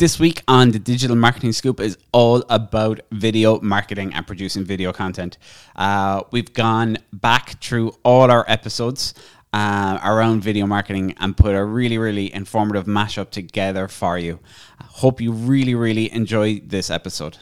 This week on the Digital Marketing Scoop is all about video marketing and producing video content. Uh, we've gone back through all our episodes uh, around video marketing and put a really, really informative mashup together for you. I hope you really, really enjoy this episode.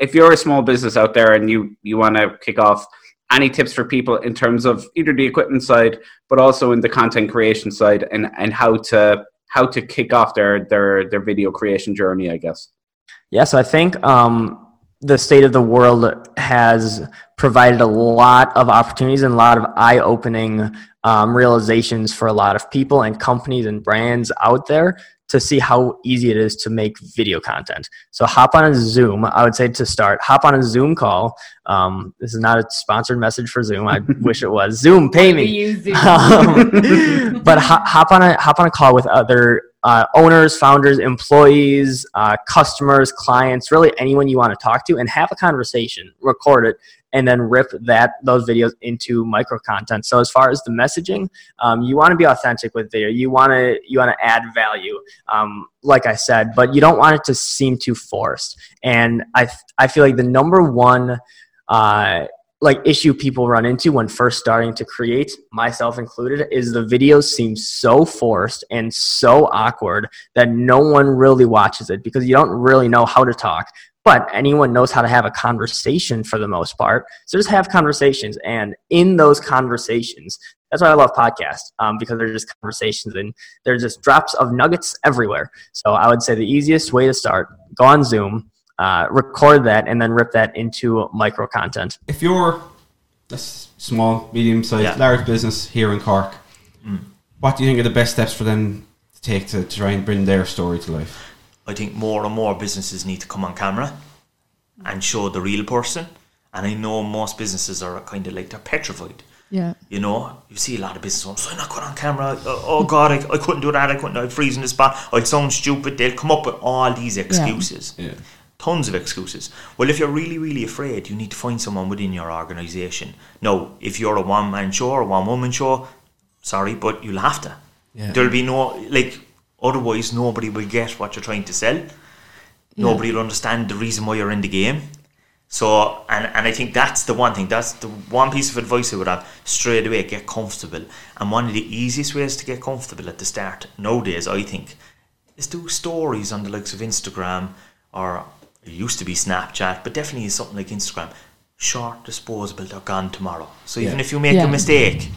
If you're a small business out there and you you want to kick off any tips for people in terms of either the equipment side but also in the content creation side and and how to how to kick off their their their video creation journey i guess? Yes i think um, the state of the world has provided a lot of opportunities and a lot of eye-opening um, realizations for a lot of people and companies and brands out there to see how easy it is to make video content. So hop on a Zoom. I would say to start, hop on a Zoom call. Um, this is not a sponsored message for Zoom. I wish it was. Zoom, pay me. Zoom. Um, but hop, hop on a hop on a call with other uh, owners, founders, employees, uh, customers, clients, really anyone you want to talk to, and have a conversation. Record it, and then rip that those videos into micro content. So as far as the messaging, um, you want to be authentic with video. You want to you want to add value, um, like I said, but you don't want it to seem too forced. And I I feel like the number one. Uh, like issue people run into when first starting to create myself included is the videos seem so forced and so awkward that no one really watches it because you don't really know how to talk but anyone knows how to have a conversation for the most part so just have conversations and in those conversations that's why i love podcasts um, because they're just conversations and they're just drops of nuggets everywhere so i would say the easiest way to start go on zoom uh, record that and then rip that into micro content if you're a small medium sized yeah. large business here in cork mm. what do you think are the best steps for them to take to, to try and bring their story to life I think more and more businesses need to come on camera and show the real person. And I know most businesses are kind of like they're petrified. Yeah. You know, you see a lot of business owners, I'm not going on camera. Oh, oh God, I, I couldn't do that. I couldn't. I'd freeze in the spot. I'd sound stupid. They'll come up with all these excuses. Yeah. yeah. Tons of excuses. Well, if you're really, really afraid, you need to find someone within your organisation. No, if you're a one man show or a one woman show, sorry, but you'll have to. Yeah. There'll be no, like, Otherwise, nobody will get what you're trying to sell. Yeah. Nobody will understand the reason why you're in the game. So, and, and I think that's the one thing, that's the one piece of advice I would have straight away get comfortable. And one of the easiest ways to get comfortable at the start nowadays, I think, is do stories on the likes of Instagram or it used to be Snapchat, but definitely is something like Instagram. Short, disposable, they're gone tomorrow. So even if you make yeah. a mistake,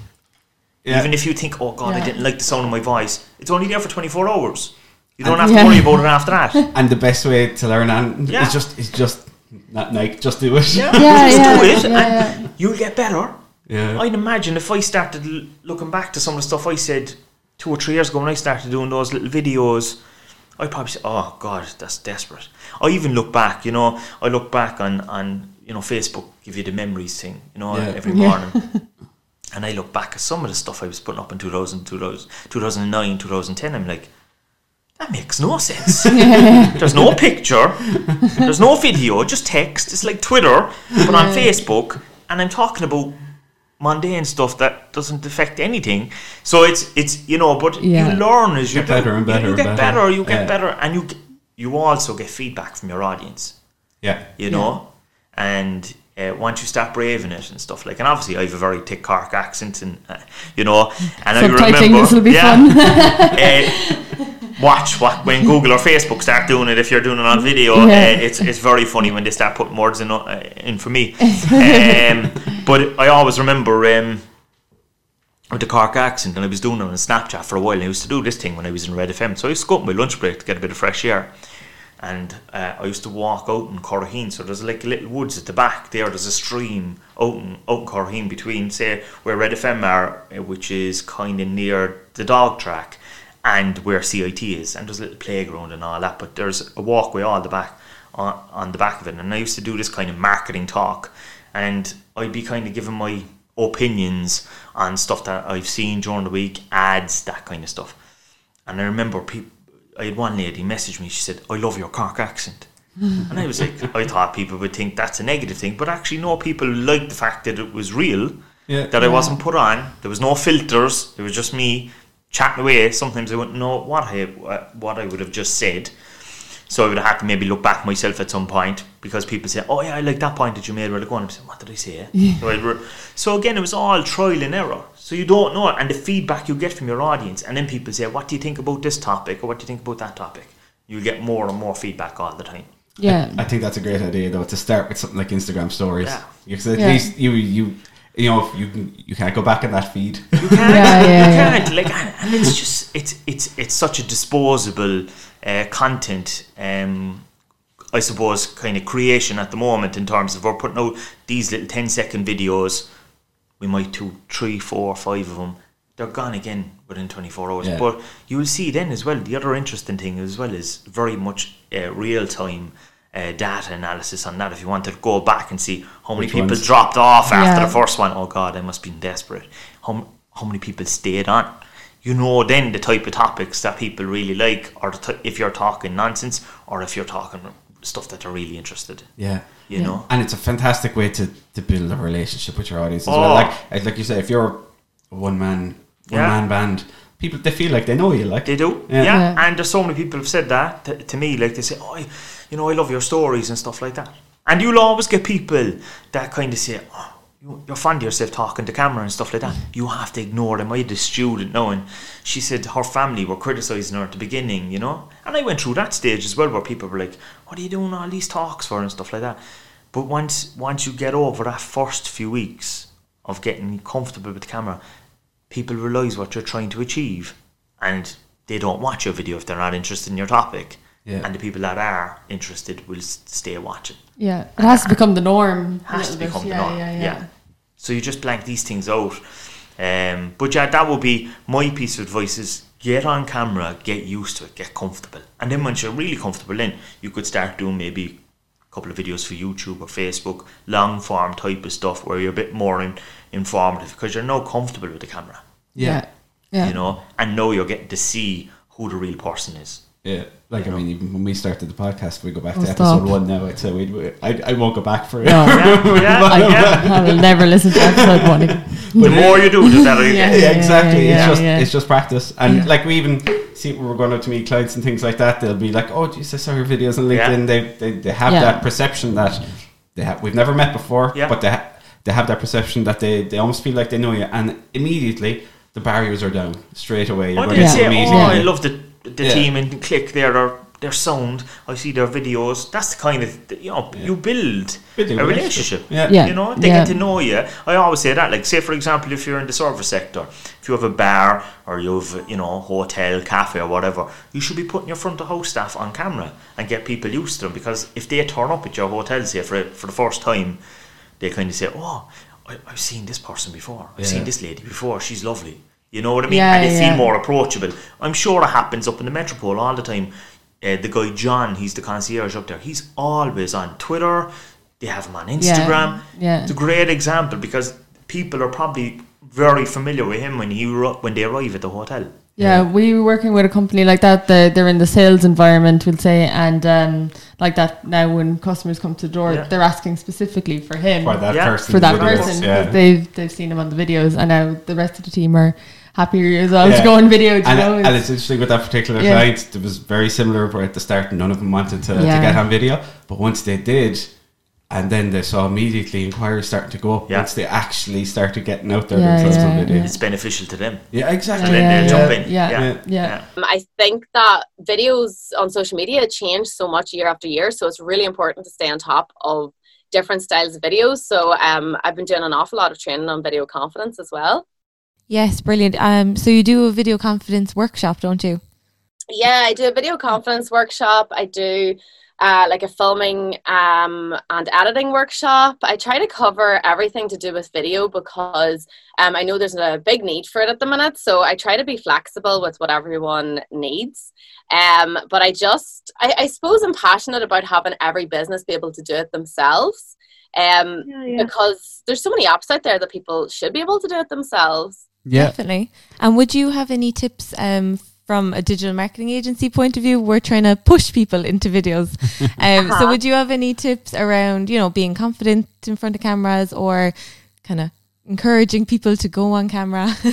yeah. Even if you think, oh God, yeah. I didn't like the sound of my voice, it's only there for 24 hours. You don't and, have to yeah. worry about it after that. And the best way to learn and yeah. is just is just not like just do it. Yeah, just do it, and you'll get better. Yeah. I'd imagine if I started looking back to some of the stuff I said two or three years ago when I started doing those little videos, I'd probably say, "Oh God, that's desperate." I even look back. You know, I look back on on you know Facebook, give you the memories thing. You know, every morning. And I look back at some of the stuff I was putting up in 2000, 2009, 2010. I'm like, that makes no sense. there's no picture, there's no video, just text. It's like Twitter, but on Facebook. And I'm talking about mundane stuff that doesn't affect anything. So it's it's you know, but yeah. you learn as you get better and better. You, you get better. better. you get yeah. better, and you you also get feedback from your audience. Yeah, you know, yeah. and uh, once you stop braving it and stuff like, and obviously I have a very thick Cork accent, and uh, you know, and I remember, this will be yeah, fun. uh, watch what when Google or Facebook start doing it if you're doing it on video. Yeah. Uh, it's it's very funny when they start putting words in uh, in for me. um, but I always remember. Um, with the Cork accent, and I was doing it on Snapchat for a while. And I used to do this thing when I was in Red FM, so I used to go up my lunch break to get a bit of fresh air and uh, I used to walk out in Curraheen. So there's like little woods at the back there. There's a stream out in, out in Curraheen between, say, where Red FM are, uh, which is kind of near the dog track, and where CIT is. And there's a little playground and all that. But there's a walkway all the back on, on the back of it. And I used to do this kind of marketing talk, and I'd be kind of giving my opinions on stuff that I've seen during the week, ads, that kind of stuff. And I remember people I had one lady message me. She said, "I love your Cork accent." and I was like, I thought people would think that's a negative thing, but actually, no, people liked the fact that it was real, Yeah. that I wasn't put on. There was no filters. It was just me chatting away. Sometimes I wouldn't know what I what I would have just said. So I would have had to maybe look back myself at some point because people say, "Oh yeah, I like that point that you made." Well, go on. I'm saying, "What did I say?" So, re- so again, it was all trial and error. So you don't know, and the feedback you get from your audience, and then people say, "What do you think about this topic?" or "What do you think about that topic?" You get more and more feedback all the time. Yeah. I think that's a great idea though to start with something like Instagram stories. Yeah. Because at Yeah. least you you you know you can you can't go back in that feed. You can't. Yeah, yeah, you yeah. can't. Like, and, and it's just it's it's it's such a disposable uh, content. Um, I suppose kind of creation at the moment in terms of we're putting out these little 10 second videos. We might do three, four, five of them. They're gone again within 24 hours. Yeah. But you will see then as well. The other interesting thing as well is very much uh, real time. Uh, data analysis on that. If you want to go back and see how many Which people ones? dropped off after Yeah. the first one, oh god, I must be desperate. How how many people stayed on? You know then the type of topics that people really like, or the ty- if you're talking nonsense, or if you're talking stuff that they're really interested in. Yeah. You know, And it's a fantastic way to, to build a relationship with your audience as Oh. well. Like uh, like you say, if you're a one man one Yeah. man band, people they feel like they know you. Like They do, Yeah. yeah. Yeah. And there's so many people have said that to, to me. Like they say, "Oh, I, you know, I love your stories and stuff like that." And you'll always get people that kind of say, "Oh, you- you're fond of yourself talking to camera and stuff like that." You have to ignore them. I had a student now, and she said her family were criticising her at the beginning, you know. And I went through that stage as well, where people were like, "What are you doing all these talks for?" and stuff like that. But once once you get over that first few weeks of getting comfortable with the camera, people realise what you're trying to achieve and they don't watch your video if they're not interested in your topic. Yeah. And the people that are interested will s- stay watching. Yeah. It has to become the norm. Has to little bit. become yeah, the norm. Yeah, Yeah, yeah. So you just blank these things out. Um, but yeah, that would be my piece of advice is get on camera, get used to it, get comfortable. And then once you're really comfortable in, you could start doing maybe a couple of videos for YouTube or Facebook, long form type of stuff where you're a bit more in, informative because you're now comfortable with the camera Yeah. Yeah. you know, and know you're getting to see who the real person is. Yeah, like I mean, even when we started the podcast, we go back Oh, to episode one now. I'd say we'd, I, I won't go back for it. No. Yeah, yeah, I, yeah. I will never listen to episode one again. The more you do, the better you Yeah. get. yeah, exactly. yeah, it's just yeah. it's just practice, and like we even see when we're going out to meet clients and things like that. They'll be like, "Oh, geez, I saw your videos on Yeah. LinkedIn." They, they they have Yeah. that perception that they have. We've never met before, Yeah. but they ha- they have that perception that they they almost feel like they know you, and immediately the barriers are down straight away. You're I going didn't to say, meet oh, I them. love the the Yeah. team and CLIQ there, their their sound. I see their videos. That's the kind of you know you build Building a a relationship. relationship. Yeah. Yeah. You know, they Yeah. get to know you. I always say that. Like, say for example, if you're in the service sector, if you have a bar or you have you know hotel, cafe or whatever, you should be putting your front of house staff on camera and get people used to them because if they turn up at your hotel, say for for the first time, they kind of say, "Oh, I, I've seen this person before. I've Yeah. seen this lady before. She's lovely." You know what I mean? Yeah, and they yeah. feel more approachable. I'm sure it happens up in the metropole all the time. Uh, the guy John, he's the concierge up there. He's always on Twitter. They have him on Instagram. yeah. It's a great example because people are probably very familiar with him when he when they arrive at the hotel. Yeah, we were working with a company like that. They're, they're in the sales environment, we'll say, and um, like that now when customers come to the door, Yeah. they're asking specifically for him, for that Yeah. person. for that person. Yeah. They've they've seen him on the videos, and now the rest of the team are happier as well Yeah. going go on video. do You and, know, and it's interesting with that particular Yeah. client. It was very similar where at the start. None of them wanted to, Yeah. to get on video, but once they did, and then they saw immediately inquiries starting to go up. Yeah. Once they actually started getting out there Yeah, themselves on yeah, video. It's beneficial to them. Yeah, exactly. And then Yeah, they'll yeah, jump in. yeah, yeah. yeah. Um, I think that videos on social media change so much year after year, so it's really important to stay on top of different styles of videos. So um, I've been doing an awful lot of training on video confidence as well. Yes, brilliant. Um, so you do a video confidence workshop, don't you? Yeah, I do a video confidence workshop. I do uh, like a filming um, and editing workshop. I try to cover everything to do with video because um, I know there's a big need for it at the minute. So I try to be flexible with what everyone needs. Um, but I just, I, I suppose I'm passionate about having every business be able to do it themselves. Um, because there's so many apps out there that people should be able to do it themselves. Yeah. Definitely. And would you have any tips um, from a digital marketing agency point of view, we're trying to push people into videos. Um, So, would you have any tips around, you know, being confident in front of cameras or kind of encouraging people to go on camera?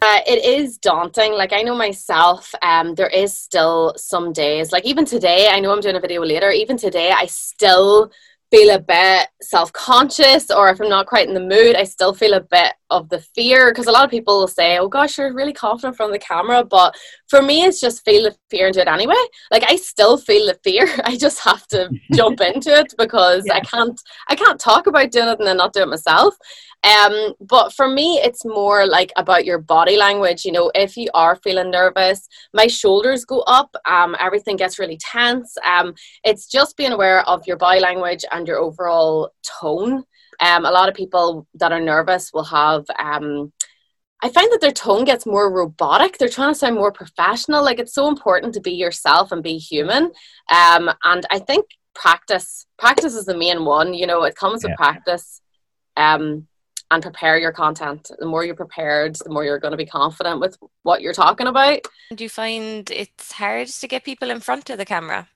Uh, it is daunting. Like I know myself, um, there is still some days, like even today, I know I'm doing a video later. Even today, I still feel a bit self conscious, or if I'm not quite in the mood, I still feel a bit of the fear. Because a lot of people will say, "Oh gosh, you're really confident from the camera," but for me, it's just feel the fear and do it anyway. Like I still feel the fear. I just have to jump into it because I can't. I can't talk about doing it and then not do it myself. Um, but for me, it's more like about your body language. You know, if you are feeling nervous, my shoulders go up, um, everything gets really tense. Um, it's just being aware of your body language and your overall tone. Um, a lot of people that are nervous will have. Um, I find that their tone gets more robotic. They're trying to sound more professional. Like it's so important to be yourself and be human. Um, and I think practice, practice is the main one. You know, it comes with practice. Um, and prepare your content. The more you're prepared, the more you're going to be confident with what you're talking about. Do you find it's hard to get people in front of the camera?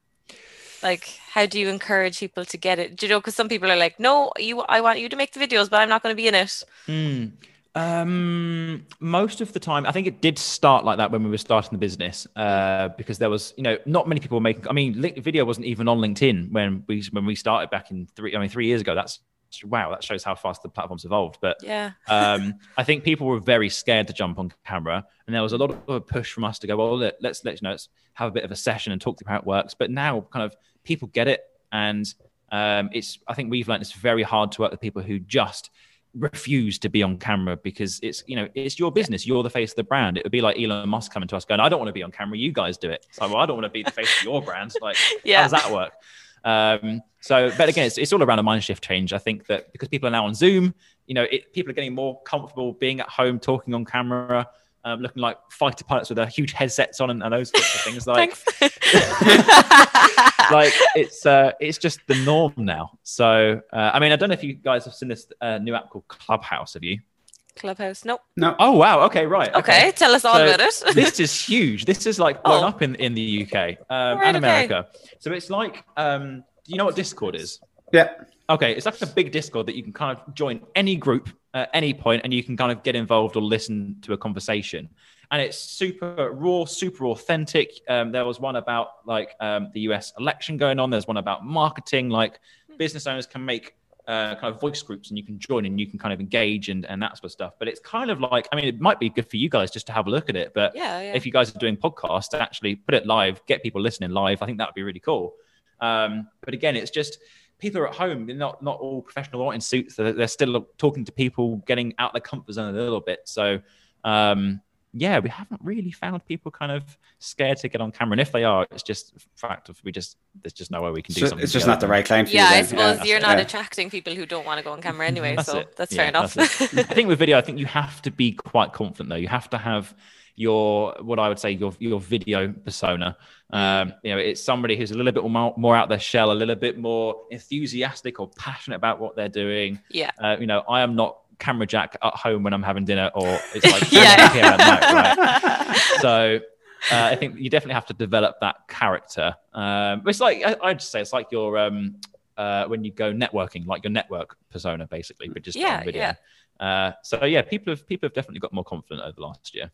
Like, how do you encourage people to get it? Do you know? Because some people are like, "No, you, I want you to make the videos, but I'm not going to be in it." Hmm. Um, most of the time, I think it did start like that when we were starting the business, uh, because there was, you know, not many people were making. I mean, video wasn't even on LinkedIn when we when we started back in three. I mean, three years ago. That's wow. That shows how fast the platform's evolved. But Yeah. um, I think people were very scared to jump on camera, and there was a lot of a push from us to go, well, let, let's let you know, let's have a bit of a session and talk through how it works. But now, kind of, people get it, and um, it's. I think we've learned it's very hard to work with people who just refuse to be on camera because it's you know it's your business. You're the face of the brand. It would be like elon musk coming to us going i don't want to be on camera. You guys do it. It's like well i don't want to be the face of your brand. Like Yeah. how does that work? Um so but again it's, it's all around a mind shift change. I think that because people are now on zoom you know it, people are getting more comfortable being at home talking on camera um, looking like fighter pilots with their huge headsets on and, and those sorts of things like like it's uh it's just the norm now so uh, i mean i don't know if you guys have seen this uh, new app called clubhouse have you Clubhouse. Nope. No. oh wow okay right Okay, tell us all So about it. this is huge this is like blown Oh. up in in the uk um, Right, and okay. america so it's like um do you know what discord is Yeah. Okay, it's like a big Discord that you can kind of join any group at any point, and you can kind of get involved or listen to a conversation. And it's super raw, super authentic. Um, there was one about like um, the US election going on. There's one about marketing. Like business owners can make uh, kind of voice groups, and you can join and you can kind of engage and, and that sort of stuff. But it's kind of like, I mean, it might be good for you guys just to have a look at it. But Yeah, yeah. if you guys are doing podcasts, actually put it live, get people listening live. I think that would be really cool. Um, but again, it's just people are at home. They're not not all professional, they're in suits. They're, they're still talking to people, getting out of their comfort zone a little bit. So um, yeah, we haven't really found people kind of scared to get on camera. And if they are, it's just fact of we just there's just no way we can do So something. it's just together. not the right client for yeah, you. I suppose Yeah. you're not Yeah. attracting people who don't want to go on camera anyway, That's so it. that's Yeah, fair enough. that's. I think with video, I think you have to be quite confident though. You have to have your what I would say your your video persona. Um, you know, it's somebody who's a little bit more, more out their shell, a little bit more enthusiastic or passionate about what they're doing. yeah. Uh, you know, I am not camera jack at home when I'm having dinner, or it's like Yeah. 7 p.m. at night, right? So. Uh, I think you definitely have to develop that character. Um, it's like I, I'd say it's like your um, uh, when you go networking, like your network persona, basically, but just Yeah, on video. yeah. Uh, so yeah, people have people have definitely got more confident over the last year.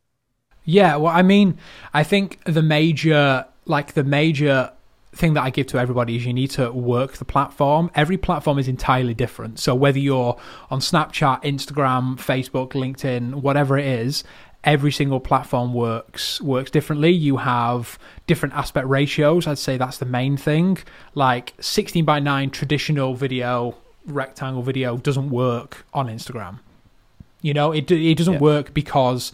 Yeah, well, I mean, I think the major, like the major thing that I give to everybody is you need to work the platform. Every platform is entirely different. So whether you're on Snapchat, Instagram, Facebook, LinkedIn, whatever it is, every single platform works works differently. You have different aspect ratios. I'd say that's the main thing. Like 16 by 9 traditional video, rectangle video doesn't work on Instagram. You know, it it doesn't Yeah. work because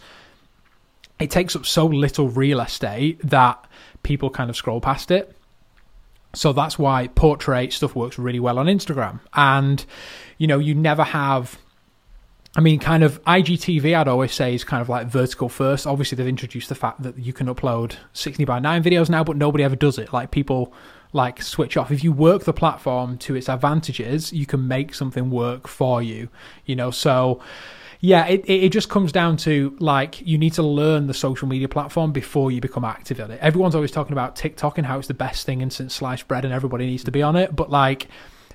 it takes up so little real estate that people kind of scroll past it. So that's why portrait stuff works really well on Instagram. And, you know, you never have. I mean, kind of IGTV, I'd always say, is kind of like vertical first. Obviously, they've introduced the fact that you can upload 60 by 9 videos now, but nobody ever does it. Like, people like switch off. If you work the platform to its advantages, you can make something work for you, you know. So, yeah, it, it just comes down to like you need to learn the social media platform before you become active on it. Everyone's always talking about TikTok and how it's the best thing and since sliced bread and everybody needs to be on it, but like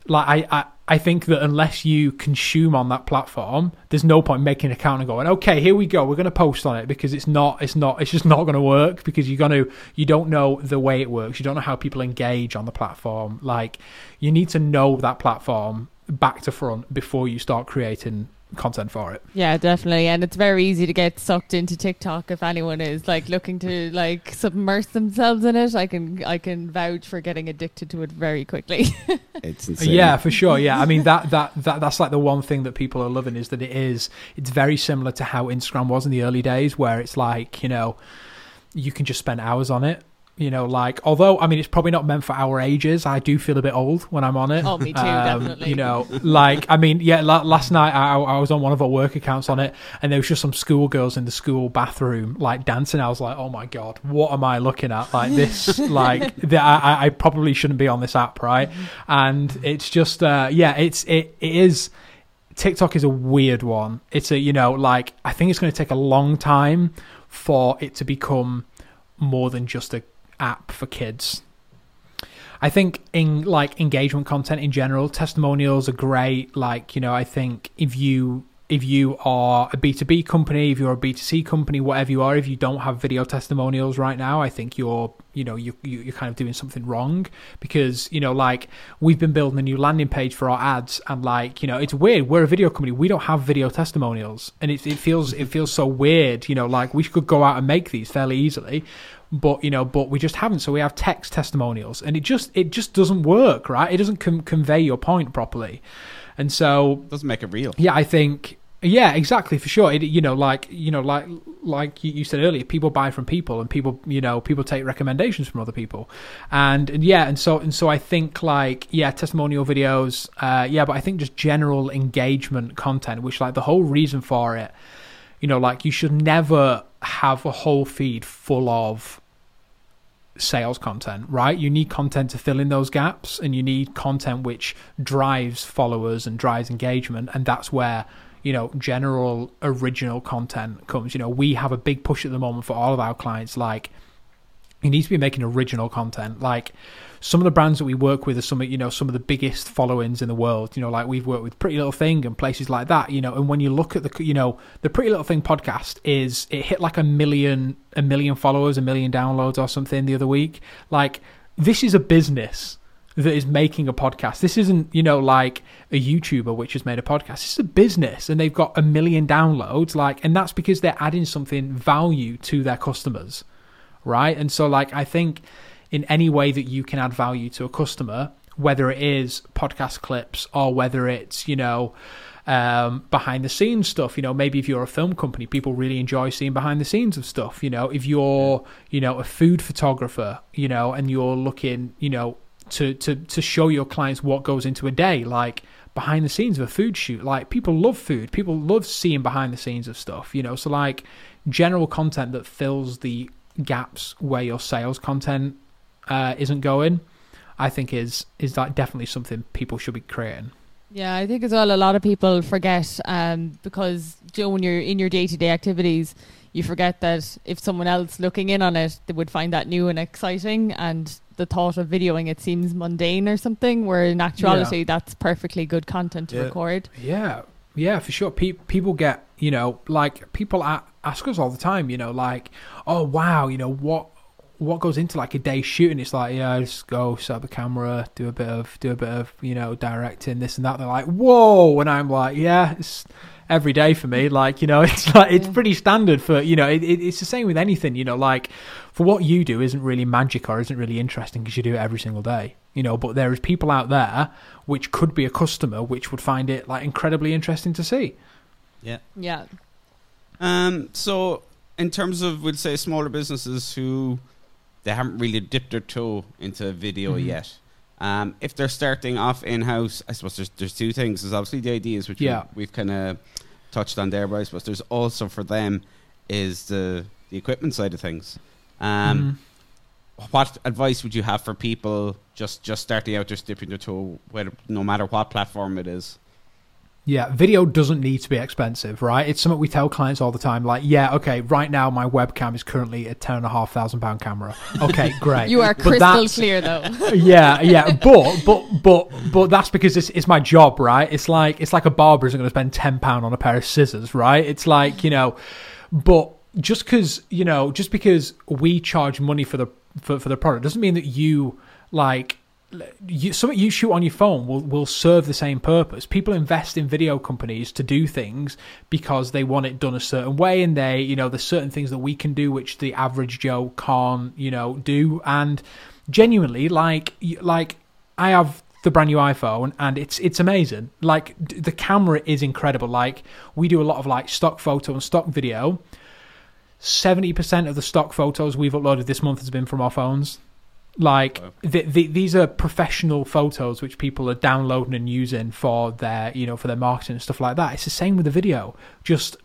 like I, I I think that unless you consume on that platform, there's no point making an account and going, okay, here we go, we're going to post on it because it's not, it's not, it's just not going to work because you're going to, you don't know the way it works, you don't know how people engage on the platform. Like, you need to know that platform back to front before you start creating content for it. Yeah, definitely. And it's very easy to get sucked into TikTok if anyone is like looking to like submerge themselves in it. I can I can vouch for getting addicted to it very quickly. It's uh, insane. Yeah, for sure. Yeah, I mean that that that that's like the one thing that people are loving is that it is. It's very similar to how Instagram was in the early days, where it's like you know, you can just spend hours on it. You know, like although I mean it's probably not meant for our ages. I do feel a bit old when I'm on it. Oh, me too, Um, definitely. You know, like I mean, yeah. La- last night I, I was on one of our work accounts on it, and there was just some schoolgirls in the school bathroom like dancing. I was like, oh my god, what am I looking at? Like this, like the, I, I probably shouldn't be on this app, right? And it's just, uh, yeah, it's it, it is. TikTok is a weird one. It's a you know like I think it's going to take a long time for it to become more than just a app for kids. I think in like engagement content in general, testimonials are great. Like you know, I think if you if you are a B2B company, if you're a B2C company, whatever you are, if you don't have video testimonials right now, I think you're, you know, you, you, you're kind of doing something wrong because, you know, like we've been building a new landing page for our ads and like, you know, it's weird. We're a video company. We don't have video testimonials and it, it feels, it feels so weird, you know, like we could go out and make these fairly easily but you know but we just haven't. So we have text testimonials and it just it just doesn't work right? It doesn't com- convey your point properly. And so doesn't make it real. yeah i think yeah exactly for sure. It, you know like you know like like you, you said earlier people buy from people and people you know people take recommendations from other people. And, and yeah and so and so i think like yeah testimonial videos uh yeah but i think just general engagement content which like the whole reason for it you know like you should never have a whole feed full of sales content, right? You need content to fill in those gaps and you need content which drives followers and drives engagement. And that's where, you know, general original content comes. You know, we have a big push at the moment for all of our clients. Like, you need to be making original content. Like, some of the brands that we work with are some of you know some of the biggest followings in the world. You know like we've worked with pretty little thing and places like that you know. And when you look at the you know the pretty little thing podcast is it hit like a million a million followers a million downloads or something the other week. Like this is a business that is making a podcast. This isn't you know like a youtuber which has made a podcast. This is a business and they've got a million downloads like and that's because they're adding something value to their customers right and so like i think in any way that you can add value to a customer, whether it is podcast clips or whether it's, you know, um, behind the scenes stuff. You know, maybe if you're a film company, people really enjoy seeing behind the scenes of stuff. You know, if you're, you know, a food photographer, you know, and you're looking, you know, to, to, to show your clients what goes into a day, like behind the scenes of a food shoot. Like people love food. People love seeing behind the scenes of stuff, you know. So like general content that fills the gaps where your sales content uh, isn't going, I think is is like definitely something people should be creating. Yeah, I think as well a lot of people forget um, because you know, when you're in your day to day activities, you forget that if someone else looking in on it, they would find that new and exciting, and the thought of videoing it seems mundane or something. Where in actuality, Yeah. that's perfectly good content to Yeah. record. Yeah, yeah, for sure. Pe- people get you know like people a- ask us all the time. You know, like, oh wow, you know what what goes into like a day shooting. It's like yeah, I just go set up the camera, do a bit of do a bit of you know directing this and that. They're like whoa, and I'm like yeah, it's every day for me. Like you know, it's like it's pretty standard for you know. It, it, it's the same with anything. You know, like for what you do isn't really magic or isn't really interesting because you do it every single day. You know, but there is people out there which could be a customer which would find it like incredibly interesting to see. Yeah. Yeah, Um. So, in terms of, we'll say, smaller businesses who they haven't really dipped their toe into video Mhm. yet. Um, if they're starting off in house, I suppose there's there's two things. There's obviously the ideas which Yeah. we, we've kind of touched on there, but I suppose there's also for them is the the equipment side of things. Um, Mhm. what advice would you have for people just just starting out, just dipping their toe, whether no matter what platform it is? Yeah, video doesn't need to be expensive, right? It's something we tell clients all the time. Like, yeah, okay, right now my webcam is currently a ten and a half thousand pound camera. Okay, great. You are crystal clear, though. yeah, yeah, but but but but that's because it's it's my job, right? It's like it's like a barber isn't going to spend ten pound on a pair of scissors, right? It's like you know, but just because you know, just because we charge money for the for, for the product doesn't mean that you like you, something you shoot on your phone will, will serve the same purpose. People invest in video companies to do things because they want it done a certain way, and they, you know, there's certain things that we can do which the average Joe can't, you know, do. And genuinely, like, like I have the brand new iPhone, and it's it's amazing. Like the camera is incredible. Like we do a lot of like stock photo and stock video. Seventy percent of the stock photos we've uploaded this month has been from our phones. Like the, the, these are professional photos which people are downloading and using for their you know for their marketing and stuff like that. It's the same with the video. Just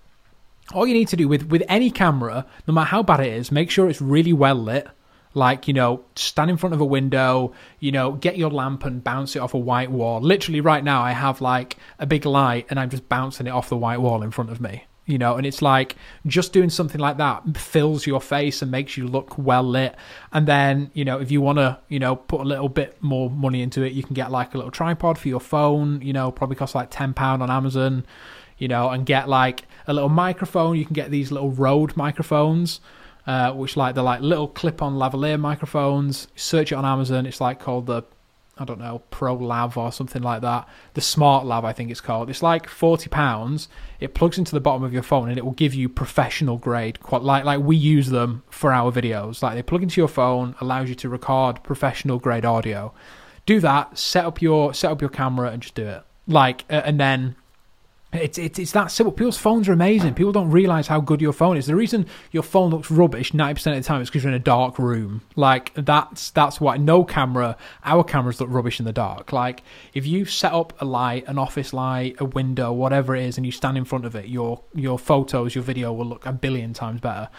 all you need to do with with any camera, no matter how bad it is, make sure it's really well lit. Like you know, stand in front of a window. You know, get your lamp and bounce it off a white wall. Literally, right now, I have like a big light, and I'm just bouncing it off the white wall in front of me. You know, and it's like just doing something like that fills your face and makes you look well lit. And then, you know, if you want to, you know, put a little bit more money into it, you can get like a little tripod for your phone. You know, probably costs like ten pound on Amazon you know, and get like a little microphone. You can get these little Rode microphones, uh, which like they're like little clip-on lavalier microphones. Search it on Amazon. It's like called the, I don't know, Pro Lav or something like that. The Smart Lav, I think it's called. It's like forty pounds. It plugs into the bottom of your phone and it will give you professional grade. Quite like like we use them for our videos. Like they plug into your phone, allows you to record professional grade audio. Do that. Set up your set up your camera and just do it. Like and then it's, it's it's that simple. People's phones are amazing. People don't realize how good your phone is. The reason your phone looks rubbish ninety percent of the time is because you're in a dark room. Like that's that's why no camera. Our cameras look rubbish in the dark. Like if you set up a light, an office light, a window, whatever it is, and you stand in front of it, your your photos, your video will look a billion times better.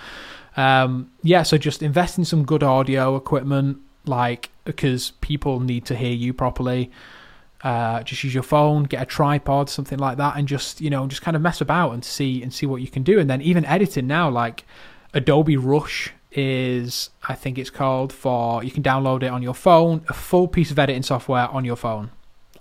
Um, yeah, so just invest in some good audio equipment, like because people need to hear you properly uh, just use your phone, get a tripod, something like that, and just you know just kind of mess about and see and see what you can do. And then even editing now, like Adobe Rush is I think it's called for you can download it on your phone, a full piece of editing software on your phone.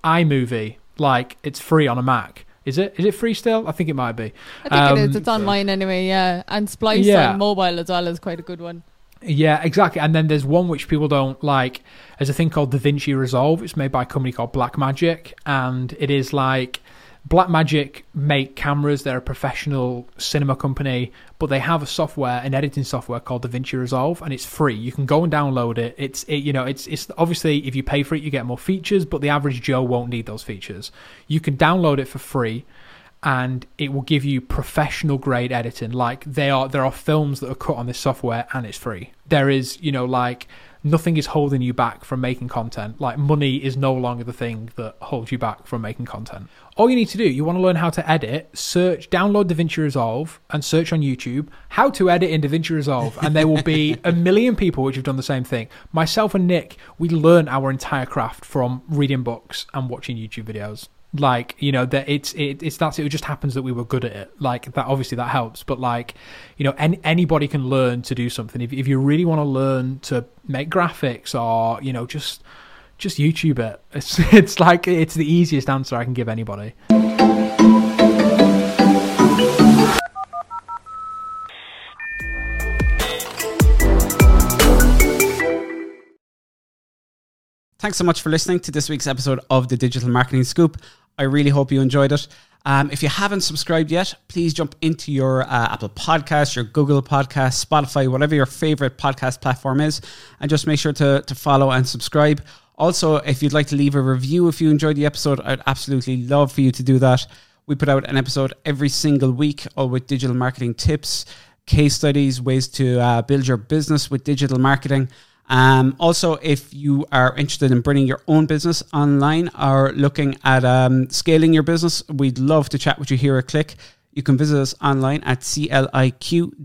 iMovie, like it's free on a Mac. Is it? Is it free still? I think it might be. I think it is. Um, It's on mine anyway, yeah. And Splice Yeah. on mobile as well is quite a good one. Yeah, exactly. And then there's one which people don't like. There's a thing called DaVinci Resolve. It's made by a company called Blackmagic, and it is like Blackmagic make cameras. They're a professional cinema company, but they have a software, an editing software called DaVinci Resolve, and it's free. You can go and download it. It's it, you know, it's it's obviously if you pay for it, you get more features, but the average Joe won't need those features. You can download it for free and it will give you professional grade editing. Like they are, there are films that are cut on this software, and it's free. There is, you know, like nothing is holding you back from making content. Like money is no longer the thing that holds you back from making content. All you need to do, you want to learn how to edit, search, download DaVinci Resolve, and search on YouTube how to edit in DaVinci Resolve, and there will be a million people which have done the same thing. Myself and Nick, we learn our entire craft from reading books and watching YouTube videos like you know that it's it, it's that's it just happens that we were good at it. Like that obviously that helps but like you know any, anybody can learn to do something. If, if you really want to learn to make graphics or you know just just youtube it. It's it's like it's the easiest answer i can give anybody Thanks so much for listening to this week's episode of the Digital Marketing Scoop. I really hope you enjoyed it. Um, if you haven't subscribed yet, please jump into your uh, Apple Podcast, your Google Podcast, Spotify, whatever your favorite podcast platform is, and just make sure to, to follow and subscribe. Also, if you'd like to leave a review if you enjoyed the episode, I'd absolutely love for you to do that. We put out an episode every single week, all with digital marketing tips, case studies, ways to uh, build your business with digital marketing. Um, also, if you are interested in bringing your own business online or looking at um, scaling your business, we'd love to chat with you here at CLIQ. You can visit us online at cliq.ie.